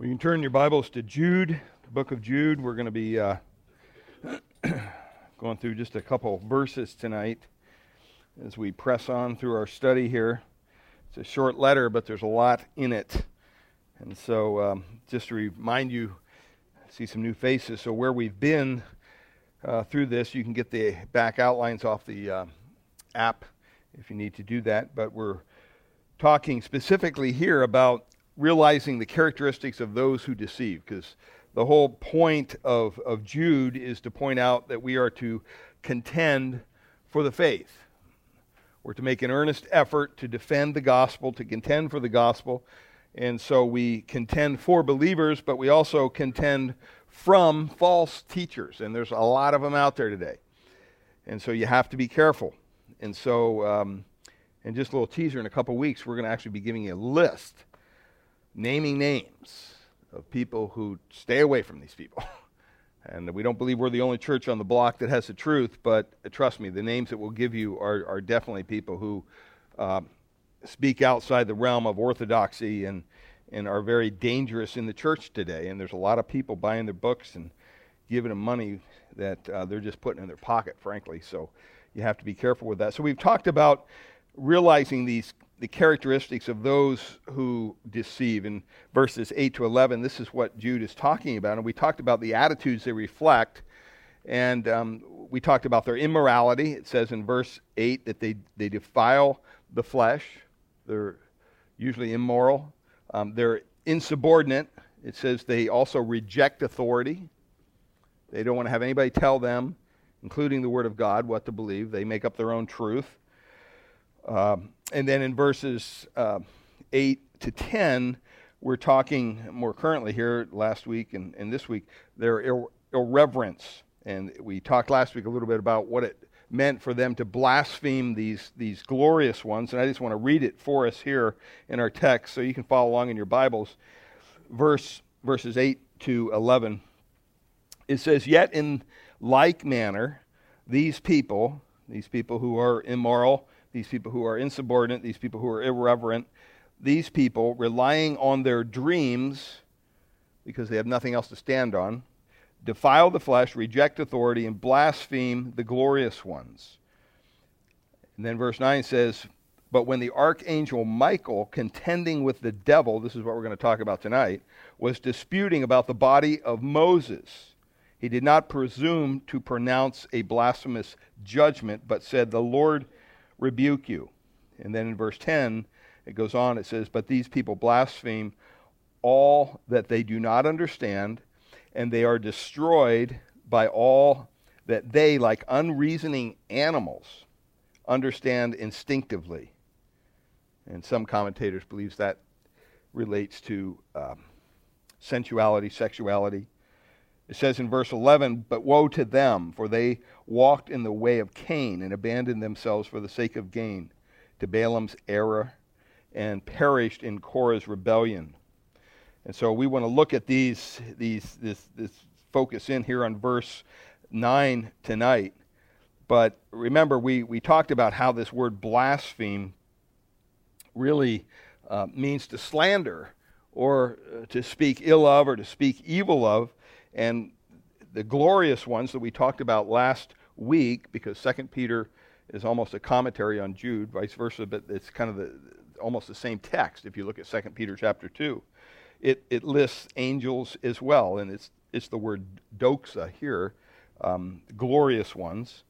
Well, you can turn your Bibles to Jude, the book of Jude. We're going to be uh, going through just a couple verses tonight as we press on through our study here. It's a short letter, but there's a lot in it. And so, um, just to remind you, see some new faces. So, where we've been uh, through this, you can get the back outlines off the uh, app if you need to do that. But we're talking specifically here about realizing the characteristics of those who deceive, because the whole point of, of Jude is to point out that we are to contend for the faith. We're to make an earnest effort to defend the gospel, to contend for the gospel. And so we contend for believers, but we also contend from false teachers. And there's a lot of them out there today. And so you have to be careful. And so, um, and just a little teaser in a couple weeks, we're going to actually be giving you a list naming names of people who stay away from these people. and we don't believe we're the only church on the block that has the truth, but uh, trust me, the names that we'll give you are, are definitely people who uh, speak outside the realm of orthodoxy and, and are very dangerous in the church today. And there's a lot of people buying their books and giving them money that uh, they're just putting in their pocket, frankly. So you have to be careful with that. So we've talked about realizing these the characteristics of those who deceive. In verses 8 to 11, this is what Jude is talking about. And we talked about the attitudes they reflect. And um, we talked about their immorality. It says in verse 8 that they, they defile the flesh, they're usually immoral. Um, they're insubordinate. It says they also reject authority. They don't want to have anybody tell them, including the Word of God, what to believe. They make up their own truth. Um, and then in verses uh, 8 to 10, we're talking more currently here last week and, and this week, their ir- irreverence. And we talked last week a little bit about what it meant for them to blaspheme these, these glorious ones. And I just want to read it for us here in our text so you can follow along in your Bibles. Verse, verses 8 to 11. It says, Yet in like manner, these people, these people who are immoral, these people who are insubordinate, these people who are irreverent, these people relying on their dreams because they have nothing else to stand on, defile the flesh, reject authority, and blaspheme the glorious ones. And then verse 9 says, But when the archangel Michael, contending with the devil, this is what we're going to talk about tonight, was disputing about the body of Moses, he did not presume to pronounce a blasphemous judgment, but said, The Lord rebuke you. And then in verse 10, it goes on, it says, But these people blaspheme all that they do not understand, and they are destroyed by all that they, like unreasoning animals, understand instinctively. And some commentators believe that relates to um, sensuality, sexuality. It says in verse 11, But woe to them, for they walked in the way of Cain and abandoned themselves for the sake of gain to Balaam's error and perished in Korah's rebellion. And so we want to look at these, these, this, this focus in here on verse 9 tonight. But remember, we, we talked about how this word blaspheme really uh, means to slander or uh, to speak ill of or to speak evil of. And the glorious ones that we talked about last week, because Second Peter is almost a commentary on Jude, vice versa, but it's kind of the, almost the same text if you look at Second Peter chapter 2. It, it lists angels as well, and it's, it's the word doxa here, um, glorious ones.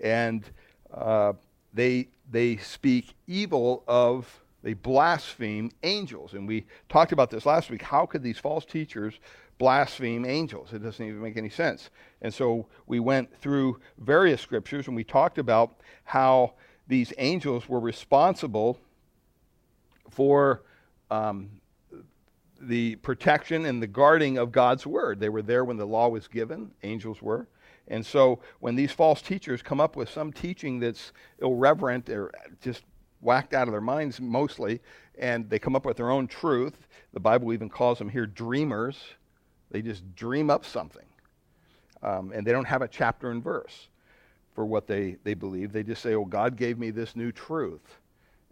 And uh, they, they speak evil of, they blaspheme angels. And we talked about this last week. How could these false teachers blaspheme angels. It doesn't even make any sense. And so we went through various scriptures and we talked about how these angels were responsible for um, the protection and the guarding of God's word. They were there when the law was given, angels were. And so when these false teachers come up with some teaching that's irreverent or just whacked out of their minds mostly, and they come up with their own truth, the Bible even calls them here dreamers they just dream up something. Um, and they don't have a chapter and verse for what they, they believe. They just say, oh, God gave me this new truth.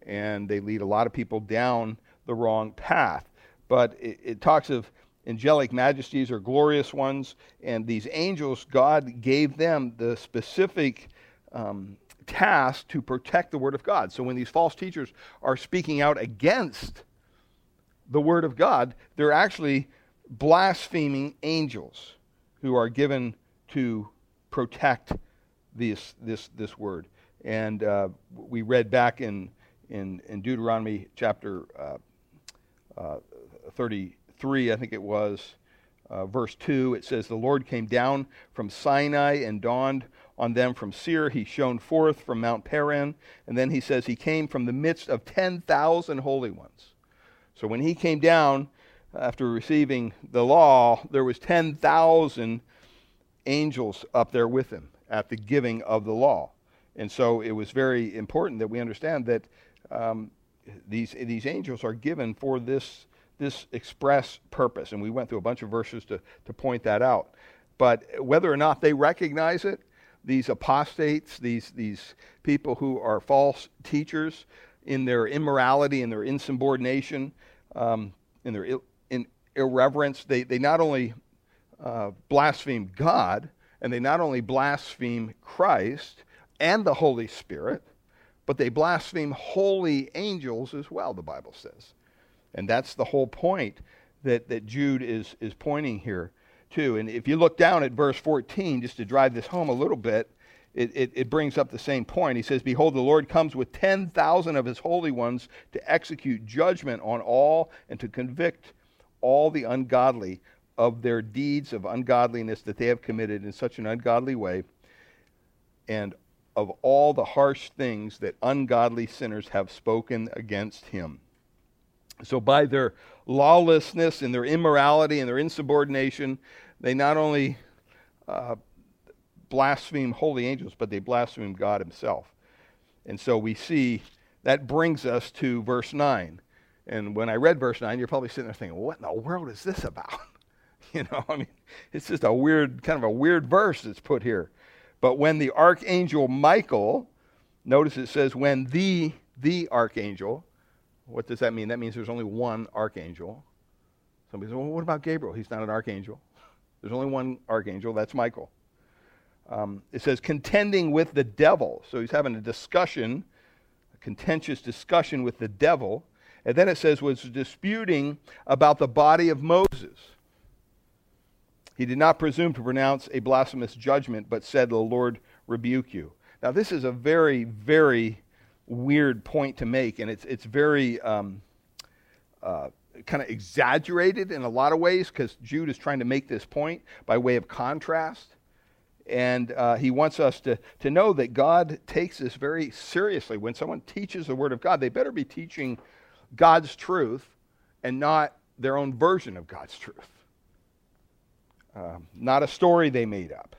And they lead a lot of people down the wrong path. But it, it talks of angelic majesties or glorious ones. And these angels, God gave them the specific um, task to protect the Word of God. So when these false teachers are speaking out against the Word of God, they're actually blaspheming angels who are given to protect this, this, this Word. And uh, we read back in, in, in Deuteronomy chapter uh, uh, 33, I think it was, uh, verse 2, it says, The Lord came down from Sinai and dawned on them from Seir. He shone forth from Mount Paran. And then he says, He came from the midst of 10,000 holy ones. So when he came down after receiving the law, there was 10,000 angels up there with him at the giving of the law. And so it was very important that we understand that um, these, these angels are given for this, this express purpose. And we went through a bunch of verses to, to point that out. But whether or not they recognize it, these apostates, these, these people who are false teachers in their immorality and their insubordination, um, in their il- in irreverence, they, they not only uh, blaspheme God, and they not only blaspheme Christ and the Holy Spirit, but they blaspheme holy angels as well, the Bible says. And that's the whole point that, that Jude is, is pointing here to. And if you look down at verse 14, just to drive this home a little bit, it, it, it, brings up the same point. He says, Behold, the Lord comes with 10,000 of his holy ones to execute judgment on all and to convict all the ungodly of their deeds of ungodliness that they have committed in such an ungodly way, and of all the harsh things that ungodly sinners have spoken against him. So, by their lawlessness and their immorality and their insubordination, they not only uh, blaspheme holy angels, but they blaspheme God Himself. And so we see that brings us to verse 9. And when I read verse 9, you're probably sitting there thinking, what in the world is this about? you know, I mean, it's just a weird, kind of a weird verse that's put here. But when the archangel Michael, notice it says, when the, the archangel, what does that mean? That means there's only one archangel. Somebody says, well, what about Gabriel? He's not an archangel. There's only one archangel, that's Michael. Um, it says, contending with the devil. So he's having a discussion, a contentious discussion with the devil. And then it says, was disputing about the body of Moses. He did not presume to pronounce a blasphemous judgment, but said, The Lord rebuke you. Now, this is a very, very weird point to make, and it's, it's very um, uh, kind of exaggerated in a lot of ways because Jude is trying to make this point by way of contrast. And uh, he wants us to, to know that God takes this very seriously. When someone teaches the Word of God, they better be teaching God's truth and not their own version of God's truth. Um, not a story they made up.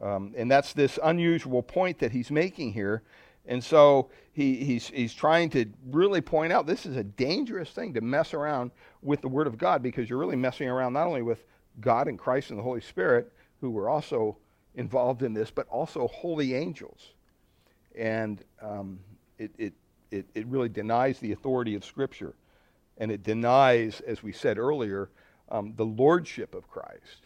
Um, and that's this unusual point that he's making here. And so he, he's, he's trying to really point out this is a dangerous thing to mess around with the Word of God because you're really messing around not only with God and Christ and the Holy Spirit, who were also involved in this, but also holy angels. And um, it, it, it, it really denies the authority of Scripture. And it denies, as we said earlier, um, the lordship of Christ.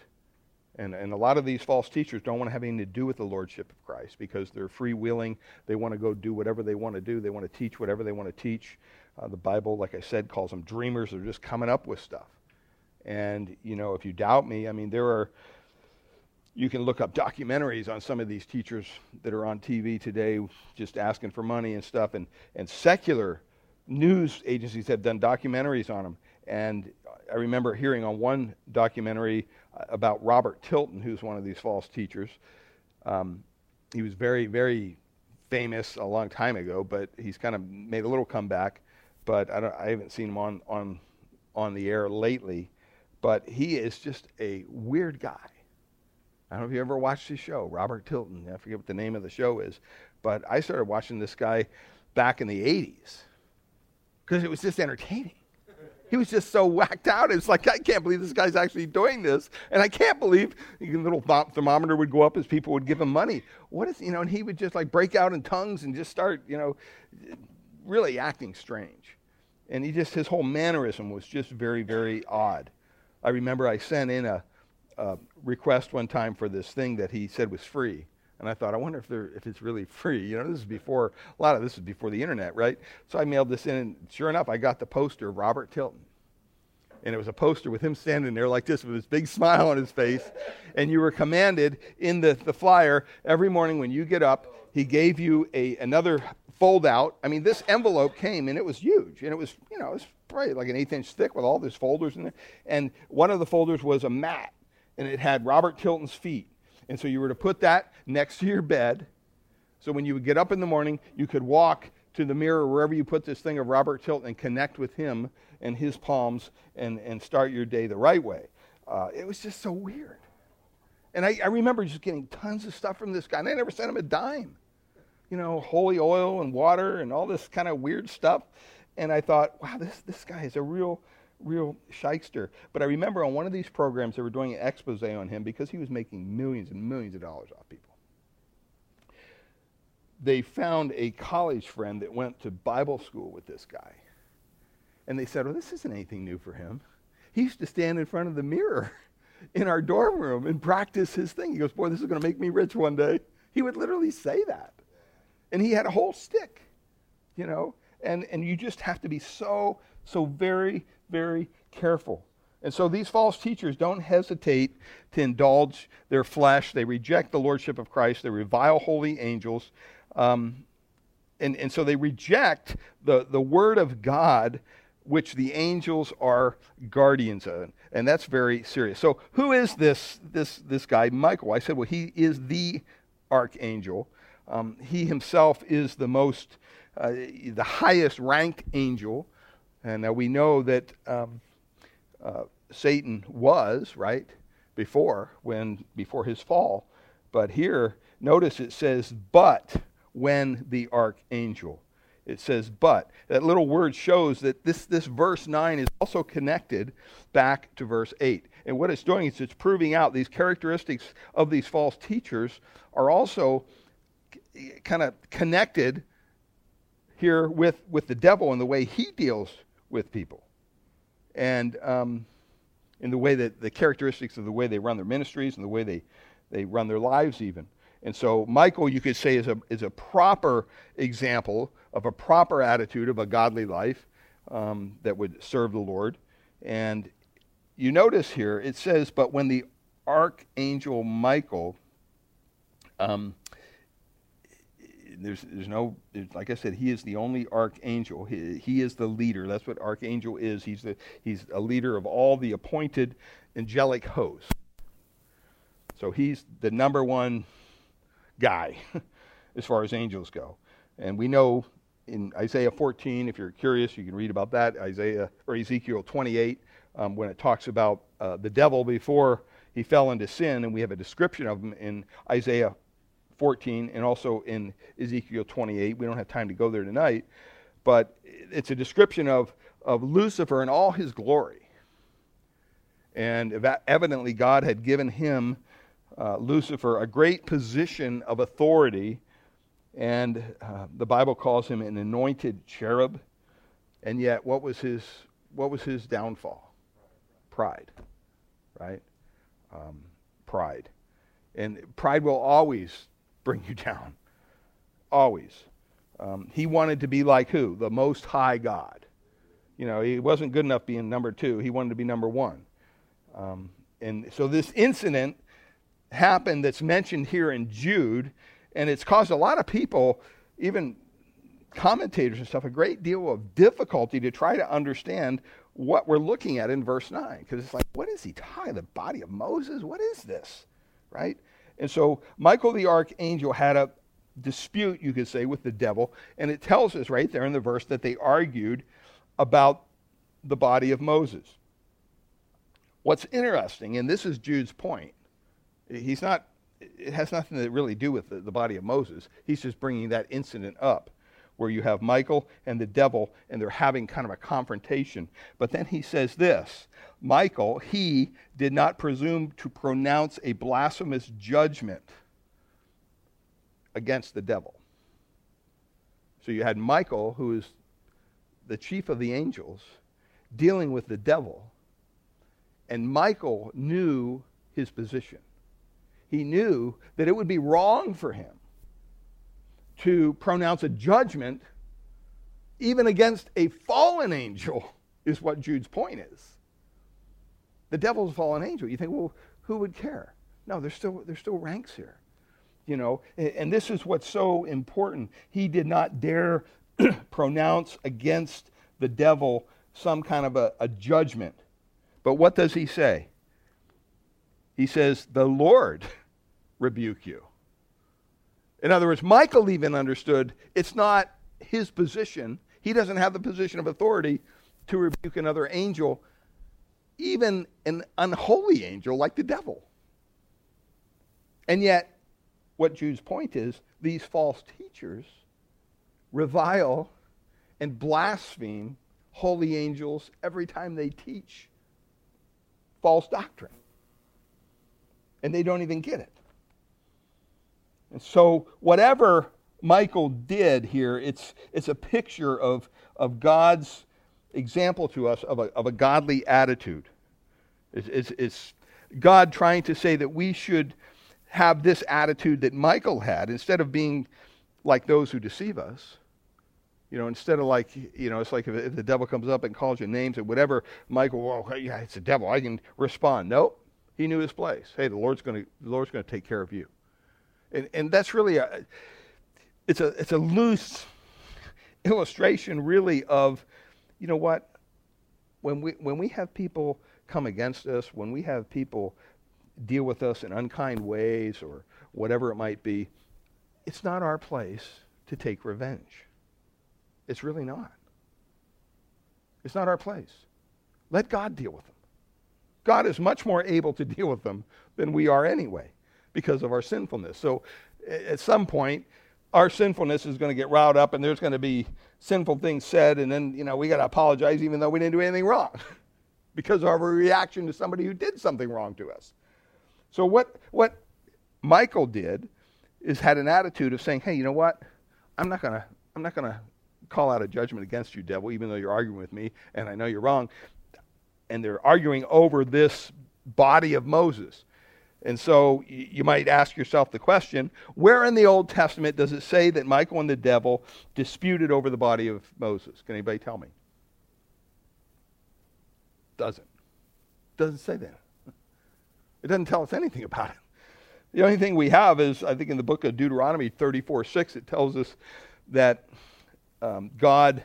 And, and a lot of these false teachers don't want to have anything to do with the lordship of Christ because they're free freewheeling. They want to go do whatever they want to do. They want to teach whatever they want to teach. Uh, the Bible, like I said, calls them dreamers. They're just coming up with stuff. And, you know, if you doubt me, I mean, there are, you can look up documentaries on some of these teachers that are on TV today just asking for money and stuff. And, and secular news agencies have done documentaries on them. And I remember hearing on one documentary uh, about Robert Tilton, who's one of these false teachers. Um, he was very, very famous a long time ago, but he's kind of made a little comeback. But I, I haven't seen him on, on, on the air lately. But he is just a weird guy. I don't know if you ever watched his show, Robert Tilton. I forget what the name of the show is. But I started watching this guy back in the 80s because it was just entertaining. He was just so whacked out. It's like, I can't believe this guy's actually doing this. And I can't believe a little thermometer would go up as people would give him money. What is, you know, and he would just like break out in tongues and just start, you know, really acting strange. And he just, his whole mannerism was just very, very odd. I remember I sent in a, a request one time for this thing that he said was free. And I thought, I wonder if, if it's really free. You know, this is before, a lot of this is before the internet, right? So I mailed this in, and sure enough, I got the poster of Robert Tilton. And it was a poster with him standing there like this with his big smile on his face. And you were commanded in the, the flyer every morning when you get up, he gave you a, another fold out. I mean, this envelope came and it was huge. And it was, you know, it was probably like an eighth inch thick with all these folders in it. And one of the folders was a mat, and it had Robert Tilton's feet. And so you were to put that next to your bed. So when you would get up in the morning, you could walk to the mirror wherever you put this thing of Robert Tilton and connect with him and his palms and, and start your day the right way. Uh, it was just so weird. And I, I, remember just getting tons of stuff from this guy, and I never sent him a dime. You know, holy oil and water and all this kind of weird stuff. And I thought, wow, this, this guy is a real, real shyster. But I remember on one of these programs, they were doing an expose on him because he was making millions and millions of dollars off people. They found a college friend that went to Bible school with this guy. And they said, well, this isn't anything new for him. He used to stand in front of the mirror in our dorm room and practice his thing. He goes, boy, this is going to make me rich one day. He would literally say that. And he had a whole stick, you know and, and you just have to be so, so very, very careful. And so these false teachers don't hesitate to indulge their flesh. They reject the lordship of Christ. They revile holy angels. Um, and, and so they reject the, the word of God, which the angels are guardians of. And that's very serious. So who is this, this, this guy, Michael? I said, well, he is the archangel. Um, he himself is the most uh, the highest ranked angel. And now we know that um, uh, Satan was, right, before, when, before his fall. But here, notice it says, but when the archangel. It says, but. That little word shows that this, this verse 9 is also connected back to verse 8. And what it's doing is it's proving out these characteristics of these false teachers are also kind of connected here with, with the devil and the way he deals with people. And um, in the way that the characteristics of the way they run their ministries and the way they, they run their lives, even. And so, Michael, you could say, is a, is a proper example of a proper attitude of a godly life um, that would serve the Lord. And you notice here, it says, But when the archangel Michael, um, there's, there's no, there's, like I said, he is the only archangel. He, he is the leader. That's what archangel is. He's, the, he's a leader of all the appointed angelic hosts. So he's the number one guy as far as angels go. And we know in Isaiah 14, if you're curious, you can read about that. Isaiah or Ezekiel 28, um, when it talks about uh, the devil before he fell into sin, and we have a description of him in Isaiah 14 and also in Ezekiel 28. We don't have time to go there tonight, but it's a description of, of Lucifer in all his glory. And evidently, God had given him, uh, Lucifer, a great position of authority. And uh, the Bible calls him an anointed cherub. And yet, what was his, what was his downfall? Pride, right? Um, pride. And pride will always bring you down. Always. Um, he wanted to be like who? The Most High God. You know, he wasn't good enough being number two. He wanted to be number one. Um, and so this incident happened that's mentioned here in Jude, and it's caused a lot of people, even commentators and stuff, a great deal of difficulty to try to understand what we're looking at in verse 9. Because it's like, what is he talking? The body of Moses? What is this? Right? And so Michael the archangel had a dispute, you could say, with the devil. And it tells us right there in the verse that they argued about the body of Moses. What's interesting, and this is Jude's point, he's not, it has nothing to really do with the, the body of Moses. He's just bringing that incident up where you have Michael and the devil, and they're having kind of a confrontation. But then he says this Michael, he did not presume to pronounce a blasphemous judgment against the devil. So you had Michael, who is the chief of the angels, dealing with the devil. And Michael knew his position. He knew that it would be wrong for him to pronounce a judgment even against a fallen angel, is what Jude's point is. The devil's a fallen angel. You think, well, who would care? No, there's still, there's still ranks here. You know, and this is what's so important. He did not dare pronounce against the devil some kind of a, a judgment. But what does he say? He says, The Lord rebuke you. In other words, Michael even understood it's not his position. He doesn't have the position of authority to rebuke another angel, even an unholy angel like the devil. And yet, what Jude's point is these false teachers revile and blaspheme holy angels every time they teach false doctrine. And they don't even get it. And so, whatever Michael did here, it's, it's a picture of, of God's example to us of a, of a godly attitude. It's, it's, it's God trying to say that we should have this attitude that Michael had instead of being like those who deceive us. You know, instead of like, you know, it's like if, the devil comes up and calls you names or whatever, Michael, well, yeah, it's the devil. I can respond. Nope. He knew his place. Hey, the Lord's going to the Lord's going to take care of you. And and that's really a it's a it's a loose illustration really of you know what when we when we have people come against us, when we have people deal with us in unkind ways or whatever it might be, it's not our place to take revenge. It's really not. It's not our place. Let God deal with them. God is much more able to deal with them than we are anyway because of our sinfulness. So at some point, our sinfulness is going to get riled up and there's going to be sinful things said, and then, you know, we got to apologize even though we didn't do anything wrong because of our reaction to somebody who did something wrong to us. So what what Michael did is had an attitude of saying, "Hey, you know what? I'm not gonna I'm not gonna call out a judgment against you, devil, even though you're arguing with me, and I know you're wrong." And they're arguing over this body of Moses. And so you might ask yourself the question where in the Old Testament does it say that Michael and the devil disputed over the body of Moses? Can anybody tell me? Doesn't. Doesn't say that. It doesn't tell us anything about it. The only thing we have is, I think, in the book of Deuteronomy 34 6, it tells us that um, God,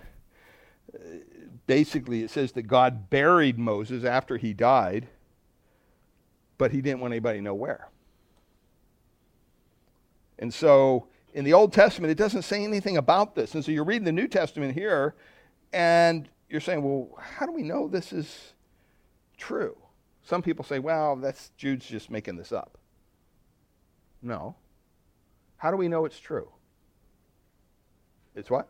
basically, it says that God buried Moses after he died, but he didn't want anybody to know where. And so in the Old Testament, it doesn't say anything about this. And so you're reading the New Testament here, and you're saying, well, how do we know this is true? Some people say, well, that's Jude's just making this up. No. How do we know it's true? It's what?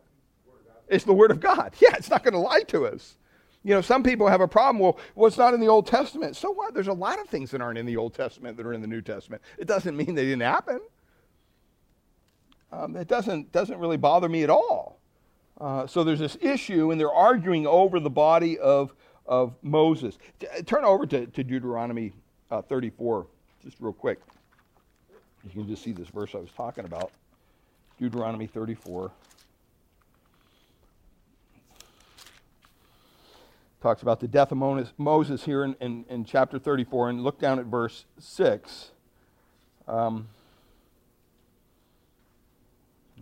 It's the Word of God. Yeah, it's not going to lie to us. You know, some people have a problem. Well, well, it's not in the Old Testament. So what? There's a lot of things that aren't in the Old Testament that are in the New Testament. It doesn't mean they didn't happen. Um, it doesn't, doesn't really bother me at all. Uh, so there's this issue, and they're arguing over the body of of Moses. Turn over to, to Deuteronomy uh, 34, just real quick. You can just see this verse I was talking about. Deuteronomy 34. Talks about the death of Moses here in, in, in chapter 34. And look down at verse 6. Um,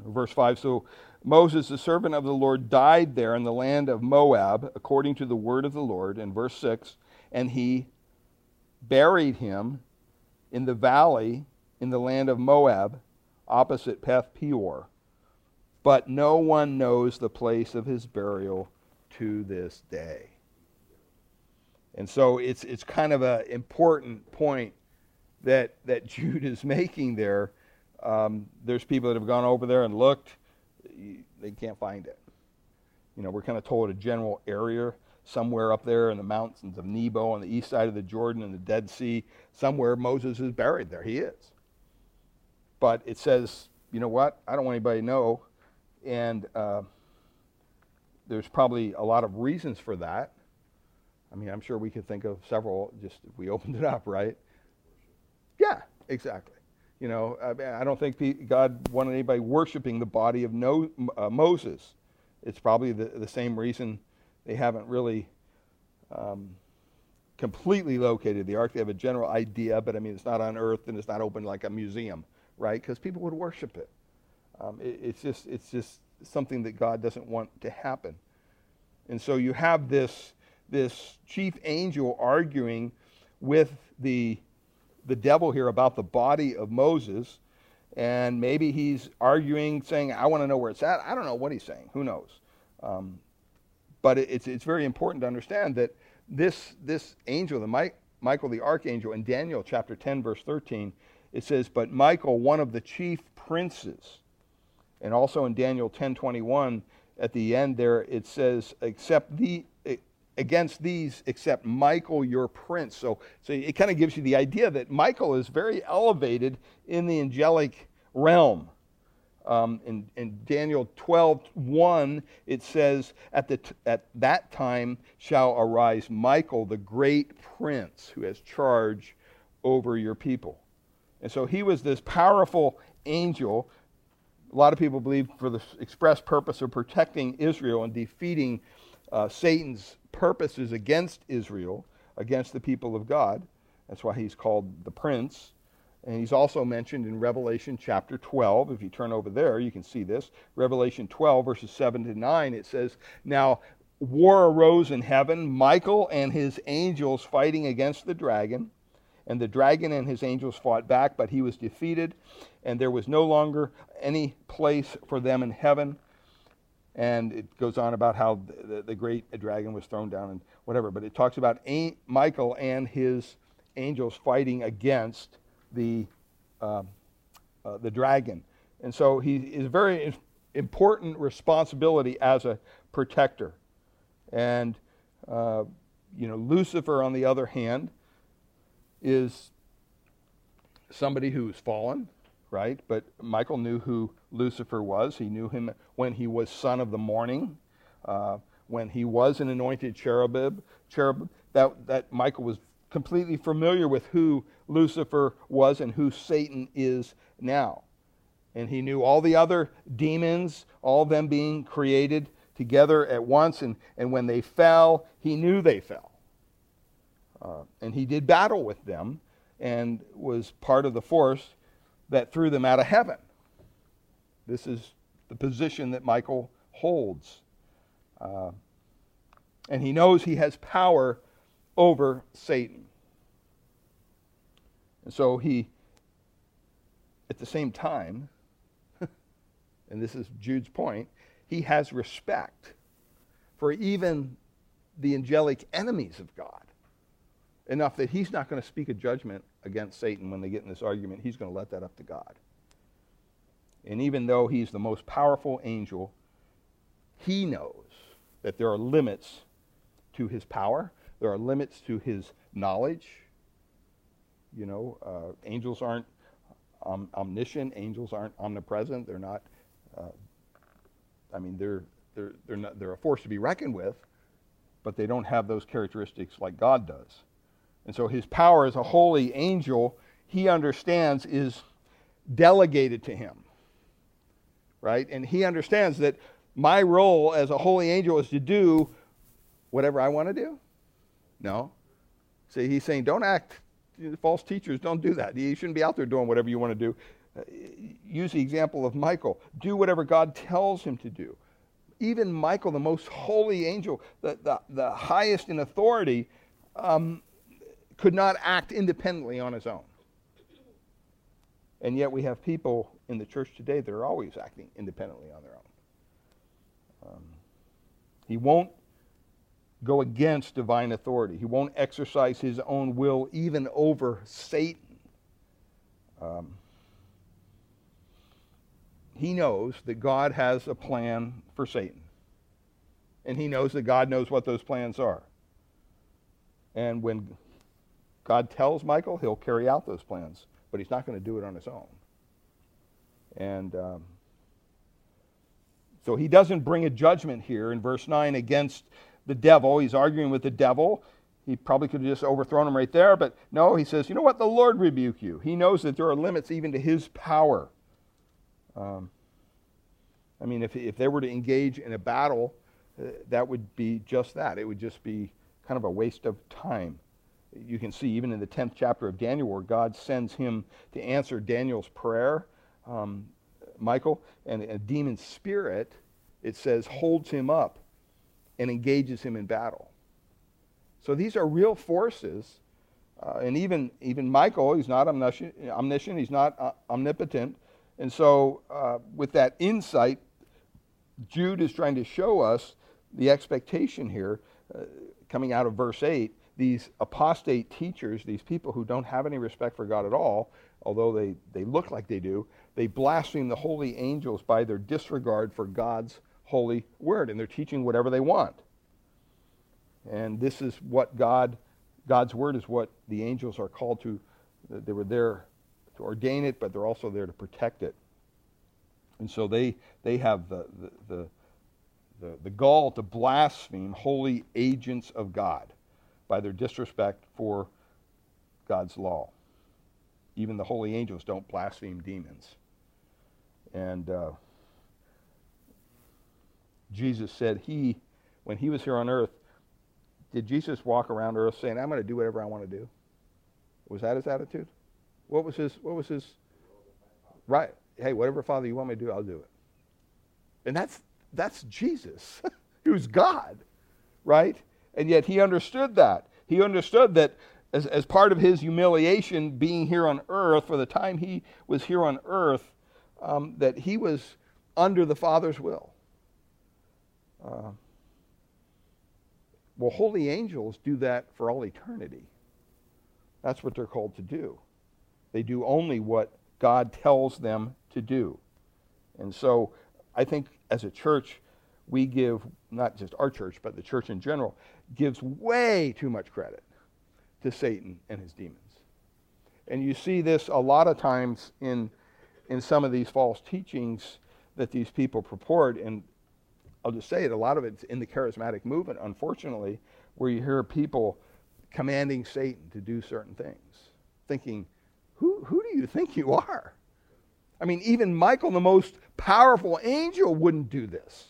verse 5. So Moses, the servant of the Lord, died there in the land of Moab, according to the word of the Lord, in verse 6, and he buried him in the valley in the land of Moab, opposite Beth Peor. But no one knows the place of his burial to this day. And so it's, it's kind of an important point that, that Jude is making there. Um, there's people that have gone over there and looked they can't find it. You know, we're kind of told a general area somewhere up there in the mountains of Nebo on the east side of the Jordan and the Dead Sea, somewhere Moses is buried there. He is. But it says, you know what? I don't want anybody to know. And uh, there's probably a lot of reasons for that. I mean, I'm sure we could think of several just if we opened it up, right? Yeah, exactly. You know, I, I don't think God wanted anybody worshiping the body of no, uh, Moses. It's probably the, the same reason they haven't really um, completely located the ark. They have a general idea, but I mean, it's not unearthed and it's not open like a museum, right? Because people would worship it. Um, it. It's just, it's just something that God doesn't want to happen. And so you have this, this chief angel arguing with the, the devil here about the body of Moses. And maybe he's arguing, saying, I want to know where it's at. I don't know what he's saying. Who knows? Um, but it's, it's very important to understand that this, this angel, the Mi- Michael the archangel, in Daniel chapter 10, verse 13, it says, But Michael, one of the chief princes, and also in Daniel 10:21 at the end there it says except the against these except Michael your prince. So so it kind of gives you the idea that Michael is very elevated in the angelic realm. Um, in, in, Daniel 12, 1, it says, at, the t- at that time shall arise Michael, the great prince, who has charge over your people. And so he was this powerful angel a lot of people believe for the express purpose of protecting Israel and defeating uh, Satan's purposes against Israel, against the people of God. That's why he's called the prince. And he's also mentioned in Revelation chapter 12. If you turn over there, you can see this. Revelation 12, verses 7 to 9, it says, Now war arose in heaven, Michael and his angels fighting against the dragon. And the dragon and his angels fought back, but he was defeated, and there was no longer any place for them in heaven. And it goes on about how the, the great dragon was thrown down and whatever. But it talks about Michael and his angels fighting against the, uh, uh, the dragon. And so he is a very important responsibility as a protector. And, uh, you know, Lucifer, on the other hand, is somebody who's fallen, right? But Michael knew who Lucifer was. He knew him when he was son of the morning, uh, when he was an anointed cherubim. Cherub that that Michael was completely familiar with who Lucifer was and who Satan is now. And he knew all the other demons, all them being created together at once. And, and when they fell, he knew they fell. Uh, and he did battle with them and was part of the force that threw them out of heaven. This is the position that Michael holds. Uh, and he knows he has power over Satan. And so he, at the same time, and this is Jude's point, he has respect for even the angelic enemies of God enough that he's not going to speak a judgment against Satan when they get in this argument. He's going to let that up to God. And even though he's the most powerful angel, he knows that there are limits to his power, there are limits to his knowledge. You know, uh, angels aren't um, omniscient, angels aren't omnipresent, they're not. Uh, I mean, they're, they're, they're, not, they're a force to be reckoned with, but they don't have those characteristics like God does. And so his power as a holy angel, he understands, is delegated to him. Right? And he understands that my role as a holy angel is to do whatever I want to do. No. See, he's saying, don't act, false teachers, don't do that. You shouldn't be out there doing whatever you want to do. Uh, use the example of Michael. Do whatever God tells him to do. Even Michael, the most holy angel, the, the, the highest in authority, um, could not act independently on his own. And yet we have people in the church today that are always acting independently on their own. Um, he won't go against divine authority. He won't exercise his own will even over Satan. Um, he knows that God has a plan for Satan. And he knows that God knows what those plans are. And when God tells Michael he'll carry out those plans, but he's not going to do it on his own. And um, so he doesn't bring a judgment here in verse 9 against the devil. He's arguing with the devil. he probably could have just overthrown him right there, but no, he says, you know what? The Lord rebuke you. He knows that there are limits even to his power. Um, I mean, if, if they were to engage in a battle, uh, that would be just that. It would just be kind of a waste of time. You can see even in the 10th chapter of Daniel where God sends him to answer Daniel's prayer, um, Michael, and a demon spirit, it says, holds him up and engages him in battle. So these are real forces. Uh, and even, even Michael, he's not omniscient, omniscient he's not uh, omnipotent. And so, uh, with that insight, Jude is trying to show us the expectation here, uh, coming out of verse 8. These apostate teachers, these people who don't have any respect for God at all, although they, they look like they do, they blaspheme the holy angels by their disregard for God's holy word, and they're teaching whatever they want. And this is what God, God's word is what the angels are called to. They were there to ordain it, but they're also there to protect it. And so they, they have the, the, the, the, the gall to blaspheme holy agents of God by their disrespect for God's law. Even the holy angels don't blaspheme demons. And uh, Jesus said he, when he was here on earth, did Jesus walk around earth saying, I'm going to do whatever I want to do? Was that his attitude? What was his, what was his, right? Hey, whatever, Father, you want me to do, I'll do it. And that's, that's Jesus, who's God, right? And yet he understood that. He understood that as, as part of his humiliation being here on earth, for the time he was here on earth, um, that he was under the Father's will. Uh, well, holy angels do that for all eternity. That's what they're called to do. They do only what God tells them to do. And so I think as a church, we give, not just our church, but the church in general, gives way too much credit to Satan and his demons. And you see this a lot of times in, in some of these false teachings that these people purport. And I'll just say it, a lot of it's in the charismatic movement, unfortunately, where you hear people commanding Satan to do certain things, thinking, who, who do you think you are? I mean, even Michael, the most powerful angel, wouldn't do this.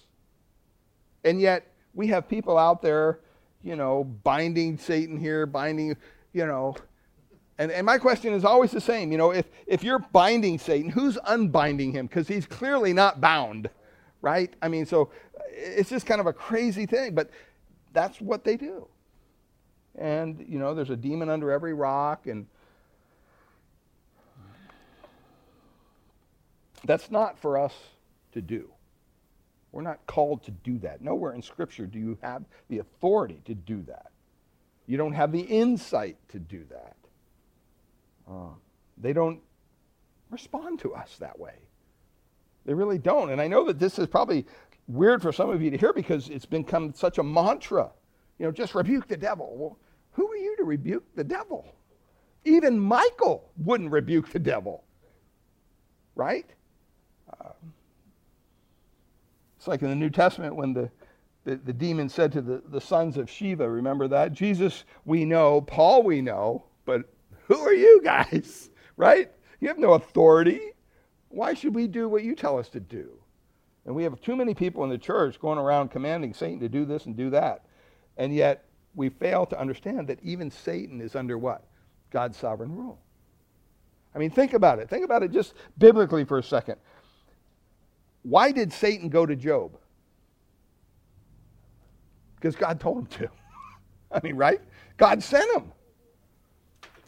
And yet, we have people out there, you know, binding Satan here, binding, you know. And, and my question is always the same. You know, if, if you're binding Satan, who's unbinding him? Because he's clearly not bound, right? I mean, so uh, it's just kind of a crazy thing, but that's what they do. And, you know, there's a demon under every rock, and that's not for us to do. We're not called to do that. Nowhere in Scripture do you have the authority to do that. You don't have the insight to do that. Uh, they don't respond to us that way. They really don't. And I know that this is probably weird for some of you to hear because it's become such a mantra. You know, just rebuke the devil. Well, who are you to rebuke the devil? Even Michael wouldn't rebuke the devil. Right? Uh, it's like in the New Testament when the, the, the demon said to the, the sons of Sceva, remember that? Jesus, we know, Paul, we know, but who are you guys? Right? You have no authority. Why should we do what you tell us to do? And we have too many people in the church going around commanding Satan to do this and do that. And yet we fail to understand that even Satan is under what? God's sovereign rule. I mean, think about it. Think about it just biblically for a second. Why did Satan go to Job? Because God told him to. I mean, right? God sent him.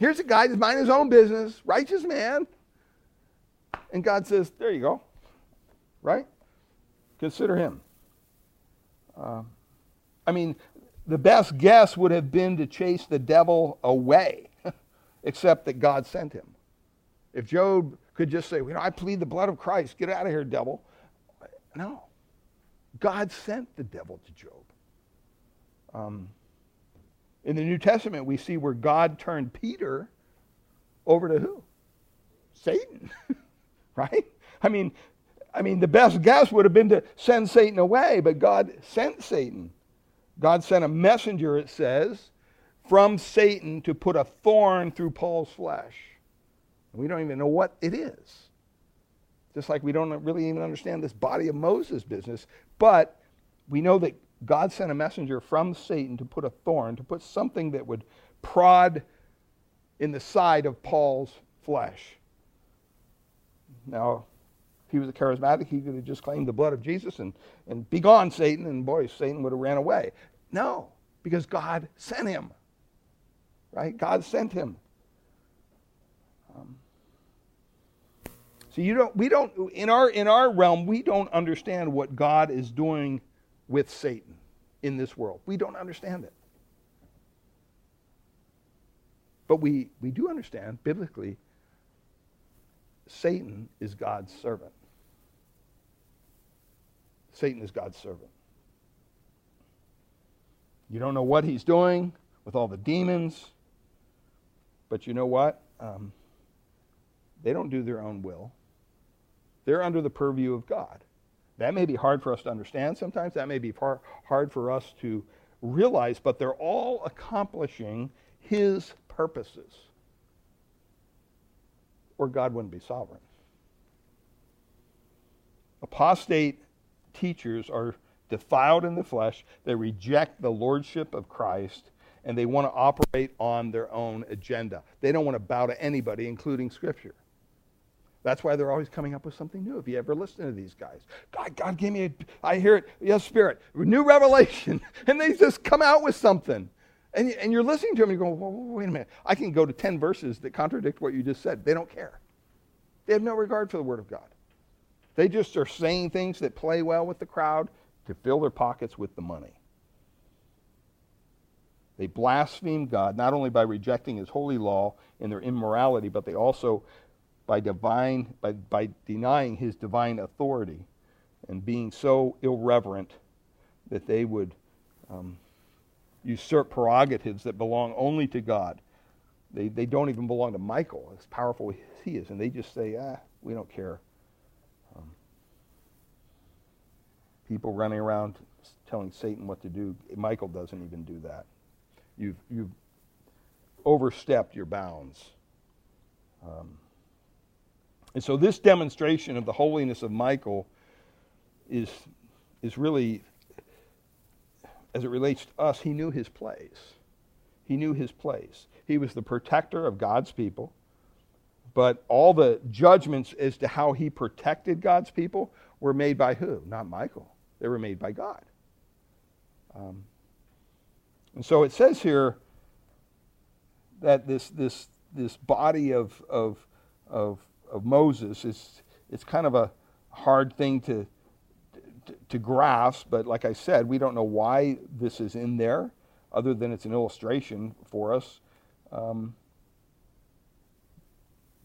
Here's a guy that's minding his own business, righteous man. And God says, There you go. Right? Consider him. Uh, I mean, the best guess would have been to chase the devil away, except that God sent him. If Job could just say, you know, I plead the blood of Christ, get out of here, devil. No. God sent the devil to Job. Um, in the New Testament, we see where God turned Peter over to who? Satan. right? I mean, I mean, the best guess would have been to send Satan away, but God sent Satan. God sent a messenger, it says, from Satan to put a thorn through Paul's flesh. We don't even know what it is. Just like we don't really even understand this body of Moses business. But we know that God sent a messenger from Satan to put a thorn, to put something that would prod in the side of Paul's flesh. Now, if he was a charismatic, he could have just claimed the blood of Jesus and, and be gone, Satan, and boy, Satan would have ran away. No, because God sent him. Right? God sent him. Um, so you don't we don't in our in our realm we don't understand what God is doing with Satan in this world. We don't understand it. But we, we do understand biblically Satan is God's servant. Satan is God's servant. You don't know what he's doing with all the demons, but you know what? Um, they don't do their own will. They're under the purview of God. That may be hard for us to understand sometimes. That may be hard for us to realize, but they're all accomplishing His purposes. Or God wouldn't be sovereign. Apostate teachers are defiled in the flesh, they reject the lordship of Christ, and they want to operate on their own agenda. They don't want to bow to anybody, including Scripture. That's why they're always coming up with something new. If you ever listen to these guys, God, God gave me a, I hear it, yes, Spirit, new revelation. And they just come out with something. And, and you're listening to them and you're going, well, wait a minute. I can go to 10 verses that contradict what you just said. They don't care. They have no regard for the Word of God. They just are saying things that play well with the crowd to fill their pockets with the money. They blaspheme God not only by rejecting His holy law in their immorality, but they also by divine by, by denying his divine authority and being so irreverent that they would um, usurp prerogatives that belong only to God. They, they don't even belong to Michael, as powerful as he is, and they just say, ah, we don't care. Um, people running around telling Satan what to do. Michael doesn't even do that. You've, you've overstepped your bounds. Um, and so this demonstration of the holiness of Michael is, is really, as it relates to us, he knew his place. He knew his place. He was the protector of God's people. But all the judgments as to how he protected God's people were made by who? Not Michael. They were made by God. Um, and so it says here that this, this, this body of, of, of of Moses is it's kind of a hard thing to, to, to grasp, but like I said, we don't know why this is in there, other than it's an illustration for us. Um,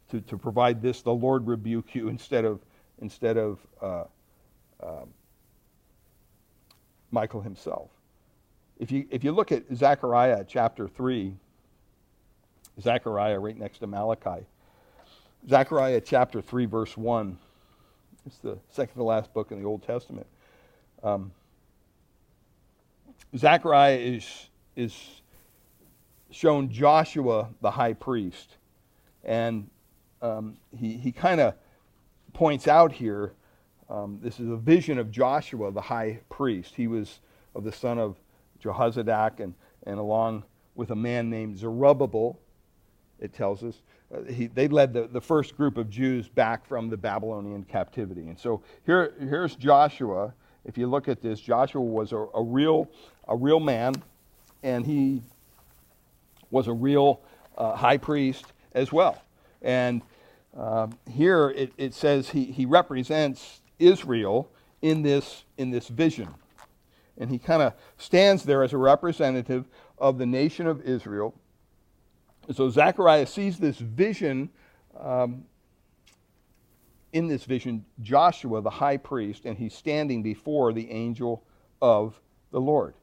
to, to provide this, the Lord rebuke you instead of instead of uh, uh, Michael himself. If you if you look at Zechariah chapter three, Zechariah right next to Malachi, Zechariah chapter 3, verse 1. It's the second to last book in the Old Testament. Um, Zechariah is, is shown Joshua, the high priest. And um, he, he kind of points out here um, this is a vision of Joshua, the high priest. He was of the son of Jehozadak, and, and along with a man named Zerubbabel, it tells us. Uh, he, they led the, the first group of Jews back from the Babylonian captivity. And so here, here's Joshua. If you look at this, Joshua was a, a real, a real man, and he was a real uh, high priest as well. And uh, here it, it says he, he represents Israel in this, in this vision. And he kind of stands there as a representative of the nation of Israel so Zechariah sees this vision, um, in this vision, Joshua, the high priest, and he's standing before the angel of the Lord.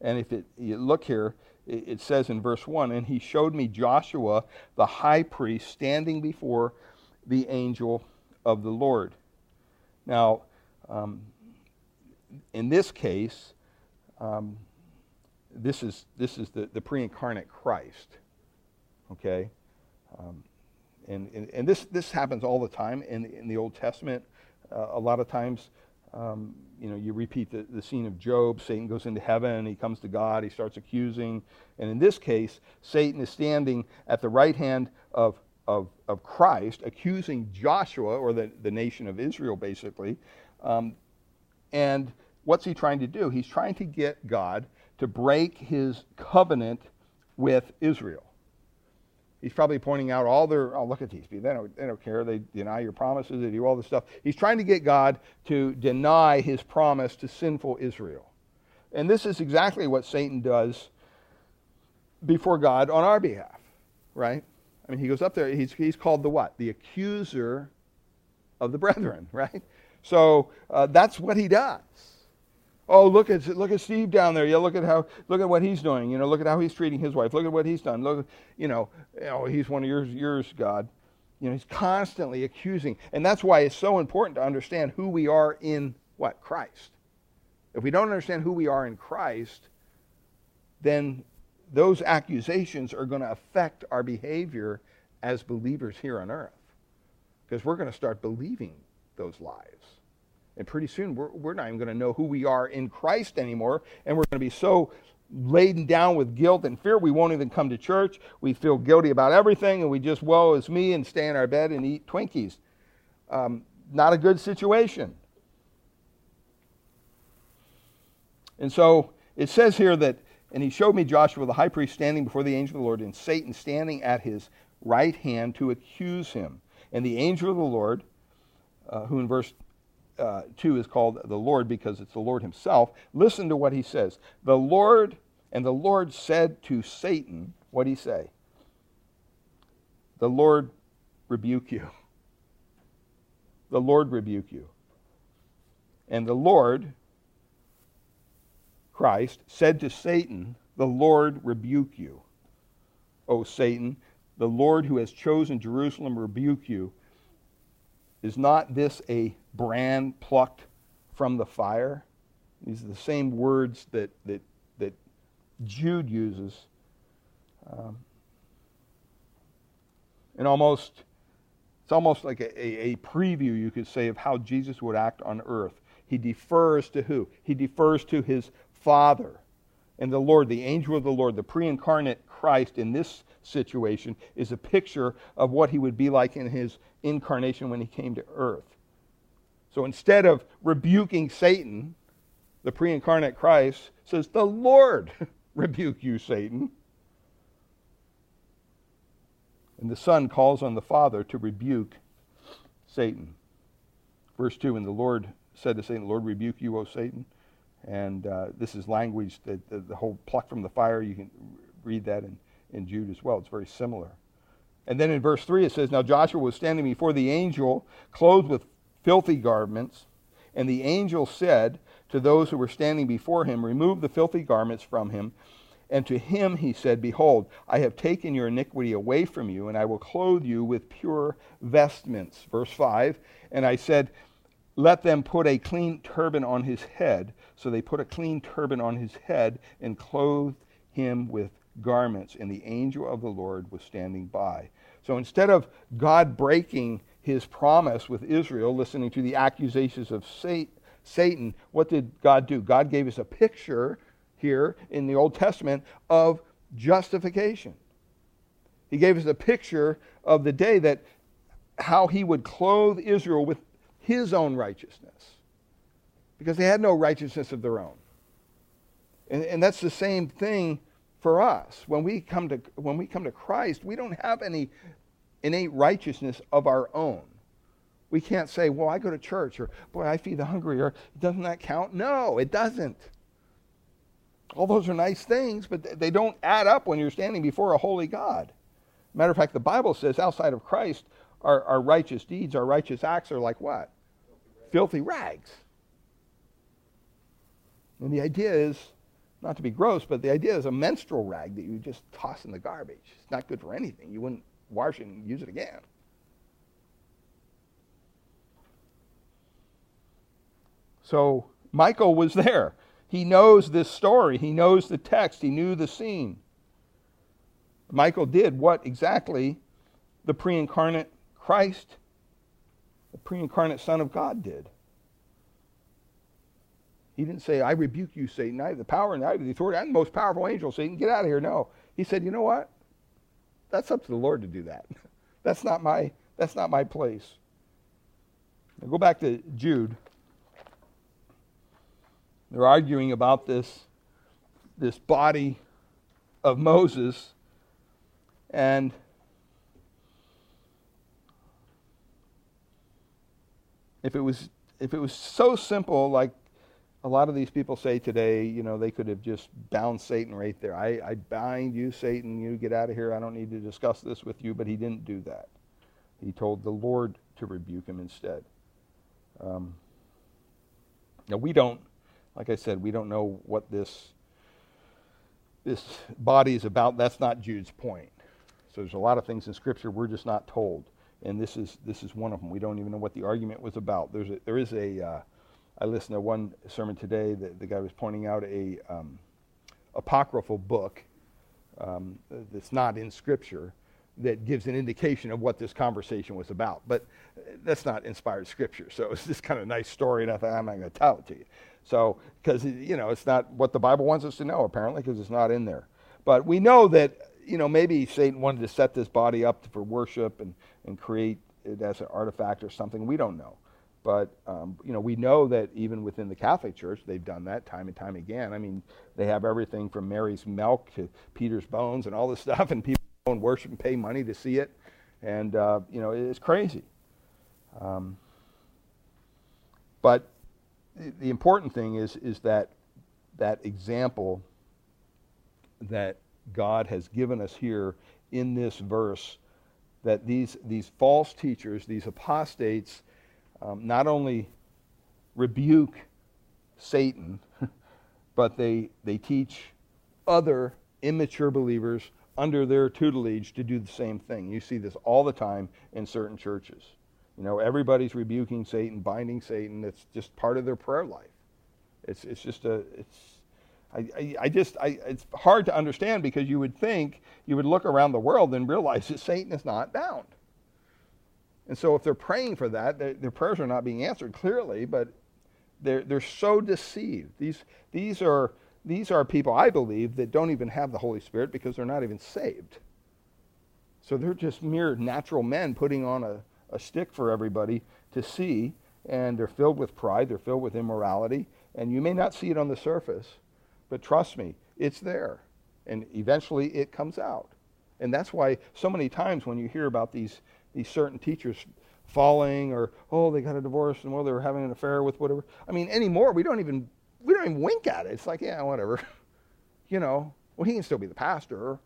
And if it, you look here, it, it says in verse 1 And he showed me Joshua, the high priest, standing before the angel of the Lord. Now, um, in this case, um, this is, this is the, the pre incarnate Christ. Okay? Um, and, and, and, this, this happens all the time in, in the Old Testament. Uh, a lot of times, um, you know, you repeat the, the scene of Job. Satan goes into heaven, he comes to God, he starts accusing. And in this case, Satan is standing at the right hand of, of, of Christ, accusing Joshua, or the, the nation of Israel, basically. Um, and what's he trying to do? He's trying to get God to break his covenant with Israel. He's probably pointing out all their, oh, look at these people. They don't, they don't care. They deny your promises. They do all this stuff. He's trying to get God to deny his promise to sinful Israel. And this is exactly what Satan does before God on our behalf, right? I mean, he goes up there. He's, he's called the what? The accuser of the brethren, right? So uh, that's what he does. Oh, look at look at Steve down there. Yeah, look at how look at what he's doing. You know, look at how he's treating his wife. Look at what he's done. Look, you know, oh, he's one of yours, yours, God. You know, he's constantly accusing, and that's why it's so important to understand who we are in what Christ. If we don't understand who we are in Christ, then those accusations are going to affect our behavior as believers here on earth, because we're going to start believing those lies. And pretty soon, we're, we're not even going to know who we are in Christ anymore. And we're going to be so laden down with guilt and fear, we won't even come to church. We feel guilty about everything, and we just, woe is me, and stay in our bed and eat Twinkies. Um, not a good situation. And so it says here that, and he showed me Joshua the high priest standing before the angel of the Lord, and Satan standing at his right hand to accuse him. And the angel of the Lord, uh, who in verse uh, 2 is called the Lord because it's the Lord himself. Listen to what he says. The Lord, and the Lord said to Satan, what did he say? The Lord rebuke you. The Lord rebuke you. And the Lord, Christ, said to Satan, The Lord rebuke you. O Satan, the Lord who has chosen Jerusalem rebuke you. Is not this a brand plucked from the fire? These are the same words that, that, that Jude uses. Um, and almost, it's almost like a, a, a preview, you could say, of how Jesus would act on earth. He defers to who? He defers to his Father. And the Lord, the angel of the Lord, the pre incarnate Christ in this situation, is a picture of what he would be like in his incarnation when he came to earth. So instead of rebuking Satan, the pre incarnate Christ says, The Lord rebuke you, Satan. And the Son calls on the Father to rebuke Satan. Verse 2 And the Lord said to Satan, Lord rebuke you, O Satan. And uh, this is language that the, the whole pluck from the fire, you can read that in, in Jude as well. It's very similar. And then in verse 3 it says, Now Joshua was standing before the angel, clothed with filthy garments. And the angel said to those who were standing before him, Remove the filthy garments from him. And to him he said, Behold, I have taken your iniquity away from you, and I will clothe you with pure vestments. Verse 5 And I said, Let them put a clean turban on his head. So they put a clean turban on his head and clothed him with garments. And the angel of the Lord was standing by. So instead of God breaking his promise with Israel, listening to the accusations of Satan, what did God do? God gave us a picture here in the Old Testament of justification. He gave us a picture of the day that how he would clothe Israel with his own righteousness because they had no righteousness of their own. And, and that's the same thing for us. When we come to when we come to Christ, we don't have any innate righteousness of our own. We can't say, "Well, I go to church," or "Boy, I feed the hungry," or "Doesn't that count?" No, it doesn't. All those are nice things, but they don't add up when you're standing before a holy God. Matter of fact, the Bible says outside of Christ, our, our righteous deeds, our righteous acts are like what? Filthy rags. Filthy rags. And the idea is not to be gross, but the idea is a menstrual rag that you just toss in the garbage. It's not good for anything. You wouldn't wash it and use it again. So Michael was there. He knows this story. He knows the text. He knew the scene. Michael did what exactly the pre incarnate Christ, the pre incarnate Son of God, did. He didn't say, I rebuke you, Satan. I have the power and I have the authority. I'm the most powerful angel, Satan. Get out of here. No. He said, you know what? That's up to the Lord to do that. That's not my, that's not my place. Now go back to Jude. They're arguing about this, this body of Moses. And if it was if it was so simple like a lot of these people say today, you know, they could have just bound Satan right there. I, I bind you, Satan. You get out of here. I don't need to discuss this with you. But he didn't do that. He told the Lord to rebuke him instead. Um, now we don't, like I said, we don't know what this this body is about. That's not Jude's point. So there's a lot of things in Scripture we're just not told, and this is this is one of them. We don't even know what the argument was about. There's a, there is a uh, I listened to one sermon today that the guy was pointing out a um, apocryphal book um, that's not in Scripture that gives an indication of what this conversation was about. But that's not inspired Scripture, so it's just kind of a nice story, and I thought I'm not going to tell it to you. So, because you know, it's not what the Bible wants us to know apparently, because it's not in there. But we know that you know maybe Satan wanted to set this body up for worship and and create it as an artifact or something. We don't know. But um, you know, we know that even within the Catholic Church, they've done that time and time again. I mean, they have everything from Mary's milk to Peter's bones and all this stuff, and people go and worship and pay money to see it, and uh, you know, it's crazy. Um, but the important thing is is that that example that God has given us here in this verse that these these false teachers, these apostates um, not only rebuke Satan, but they, they teach other immature believers under their tutelage to do the same thing. You see this all the time in certain churches. You know, everybody's rebuking Satan, binding Satan. It's just part of their prayer life. It's, it's just a, it's, I, I, I just, I, it's hard to understand because you would think, you would look around the world and realize that Satan is not bound. And so if they're praying for that, their prayers are not being answered clearly, but they're, they're so deceived. These, these, are, these are people, I believe, that don't even have the Holy Spirit because they're not even saved. So they're just mere natural men putting on a, a stick for everybody to see, and they're filled with pride, they're filled with immorality, and you may not see it on the surface, but trust me, it's there. And eventually it comes out. And that's why so many times when you hear about these these certain teachers falling or oh they got a divorce and well they were having an affair with whatever. I mean anymore we don't even we don't even wink at it. It's like yeah whatever, you know. Well he can still be the pastor.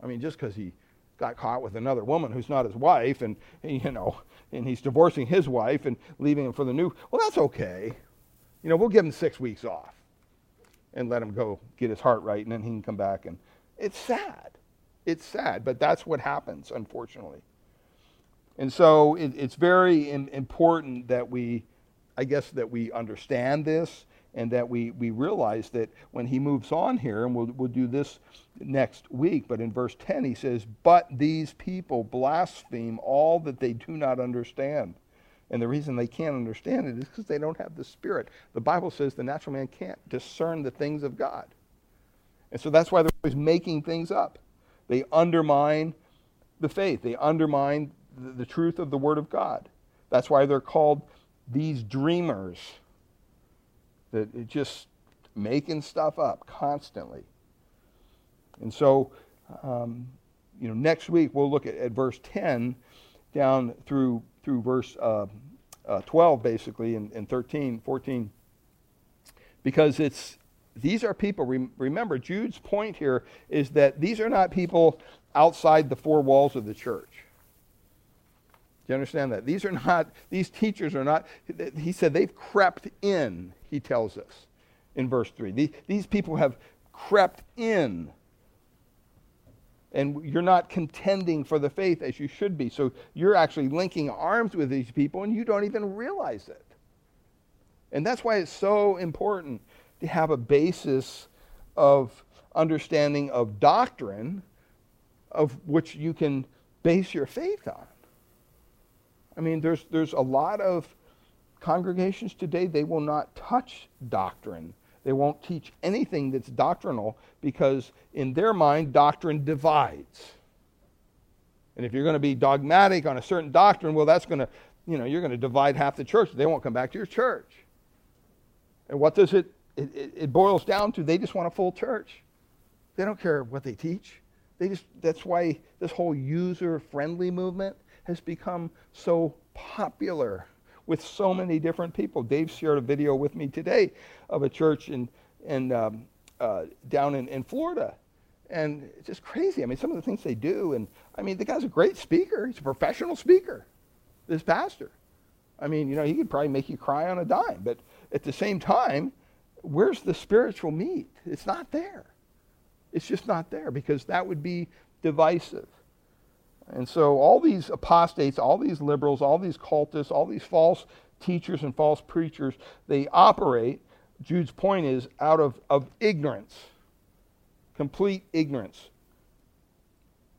I mean just because he got caught with another woman who's not his wife and you know and he's divorcing his wife and leaving him for the new well that's okay you know we'll give him six weeks off and let him go get his heart right and then he can come back and it's sad it's sad but that's what happens unfortunately and so it, it's very in, important that we, I guess, that we understand this and that we, we realize that when he moves on here, and we'll, we'll do this next week, but in verse 10 he says, But these people blaspheme all that they do not understand. And the reason they can't understand it is because they don't have the Spirit. The Bible says the natural man can't discern the things of God. And so that's why they're always making things up. They undermine the faith, they undermine the, truth of the Word of God. That's why they're called these dreamers. That just making stuff up constantly. And so, um, you know, next week we'll look at, at verse 10 down through through verse uh, uh, 12, basically, and, and 13, 14, because it's these are people. Remember, Jude's point here is that these are not people outside the four walls of the church. Do you understand that? These are not, these teachers are not, he said they've crept in, he tells us in verse 3. These people have crept in. And you're not contending for the faith as you should be. So you're actually linking arms with these people and you don't even realize it. And that's why it's so important. to have a basis of understanding of doctrine of which you can base your faith on. I mean, there's, there's a lot of congregations today, they will not touch doctrine. They won't teach anything that's doctrinal because, in their mind, doctrine divides. And if you're going to be dogmatic on a certain doctrine, well, that's going to, you know, you're going to divide half the church. They won't come back to your church. And what does it, it, it boils down to? They just want a full church. They don't care what they teach. They just, that's why this whole user friendly movement has become so popular with so many different people. Dave shared a video with me today of a church in, in, um, uh, down in, in Florida. And it's just crazy. I mean, some of the things they do. And I mean, the guy's a great speaker. He's a professional speaker, this pastor. I mean, you know, he could probably make you cry on a dime. But at the same time, where's the spiritual meat? It's not there. It's just not there because that would be divisive. And so all these apostates, all these liberals, all these cultists, all these false teachers and false preachers, they operate, Jude's point is, out of, of ignorance, complete ignorance.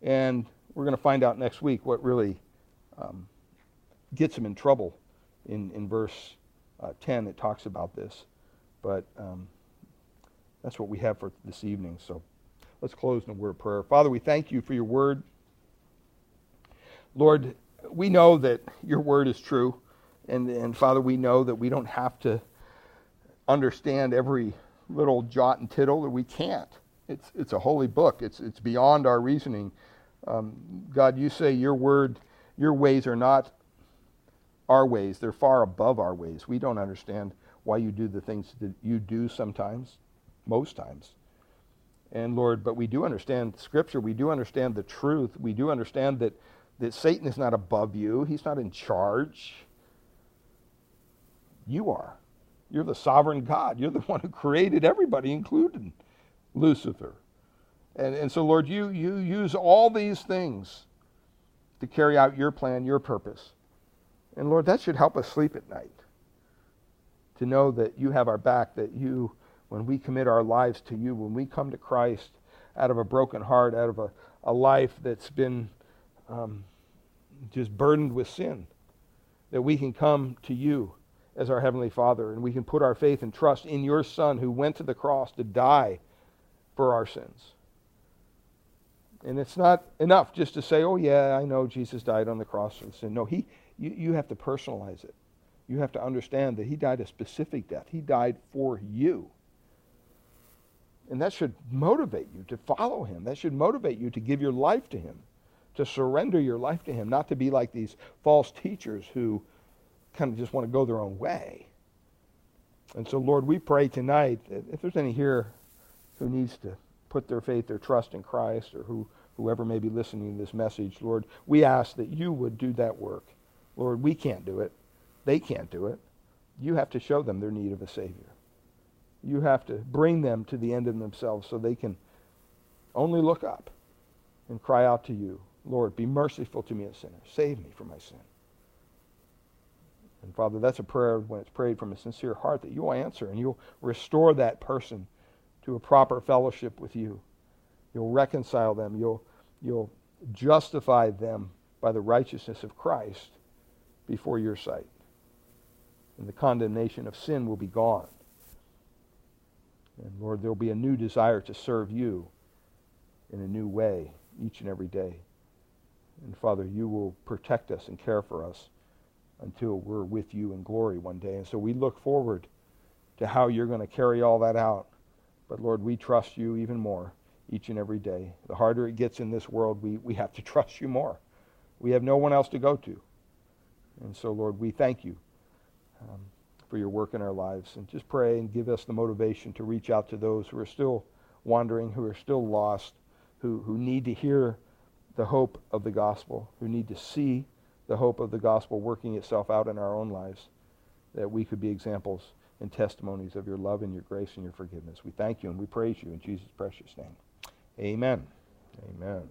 And we're going to find out next week what really um, gets them in trouble in, in verse uh, 10. It talks about this. But um, that's what we have for this evening. So let's close in a word of prayer. Father, we thank you for your word. Lord, we know that your word is true. And, and Father, we know that we don't have to understand every little jot and tittle, that we can't. It's, it's a holy book, it's, it's beyond our reasoning. Um, God, you say your word, your ways are not our ways, they're far above our ways. We don't understand why you do the things that you do sometimes, most times. And Lord, but we do understand Scripture, we do understand the truth, we do understand that that Satan is not above you, he's not in charge. You are. You're the sovereign God. You're the one who created everybody, including Lucifer. And, and so, Lord, you, you use all these things to carry out your plan, your purpose. And Lord, that should help us sleep at night. To know that you have our back, that you, when we commit our lives to you, when we come to Christ out of a broken heart, out of a, a life that's been um, just burdened with sin, that we can come to you as our Heavenly Father and we can put our faith and trust in your Son who went to the cross to die for our sins. And it's not enough just to say, oh, yeah, I know Jesus died on the cross for sin. No, he, you, you have to personalize it. You have to understand that he died a specific death. He died for you. And that should motivate you to follow him. That should motivate you to give your life to him to surrender your life to Him, not to be like these false teachers who kind of just want to go their own way. And so, Lord, we pray tonight that if there's any here who needs to put their faith, their trust in Christ, or who, whoever may be listening to this message, Lord, we ask that you would do that work. Lord, we can't do it. They can't do it. You have to show them their need of a Savior. You have to bring them to the end of themselves so they can only look up and cry out to you. Lord, be merciful to me, a sinner. Save me from my sin. And Father, that's a prayer when it's prayed from a sincere heart that you'll answer and you'll restore that person to a proper fellowship with you. You'll reconcile them. You'll, you'll justify them by the righteousness of Christ before your sight. And the condemnation of sin will be gone. And Lord, there'll be a new desire to serve you in a new way each and every day. And Father, you will protect us and care for us until we're with you in glory one day. And so we look forward to how you're going to carry all that out. But Lord, we trust you even more each and every day. The harder it gets in this world, we, we have to trust you more. We have no one else to go to. And so, Lord, we thank you um, for your work in our lives. And just pray and give us the motivation to reach out to those who are still wandering, who are still lost, who, who need to hear the hope of the gospel, who need to see the hope of the gospel working itself out in our own lives, that we could be examples and testimonies of your love and your grace and your forgiveness. We thank you and we praise you in Jesus' precious name. Amen. Amen.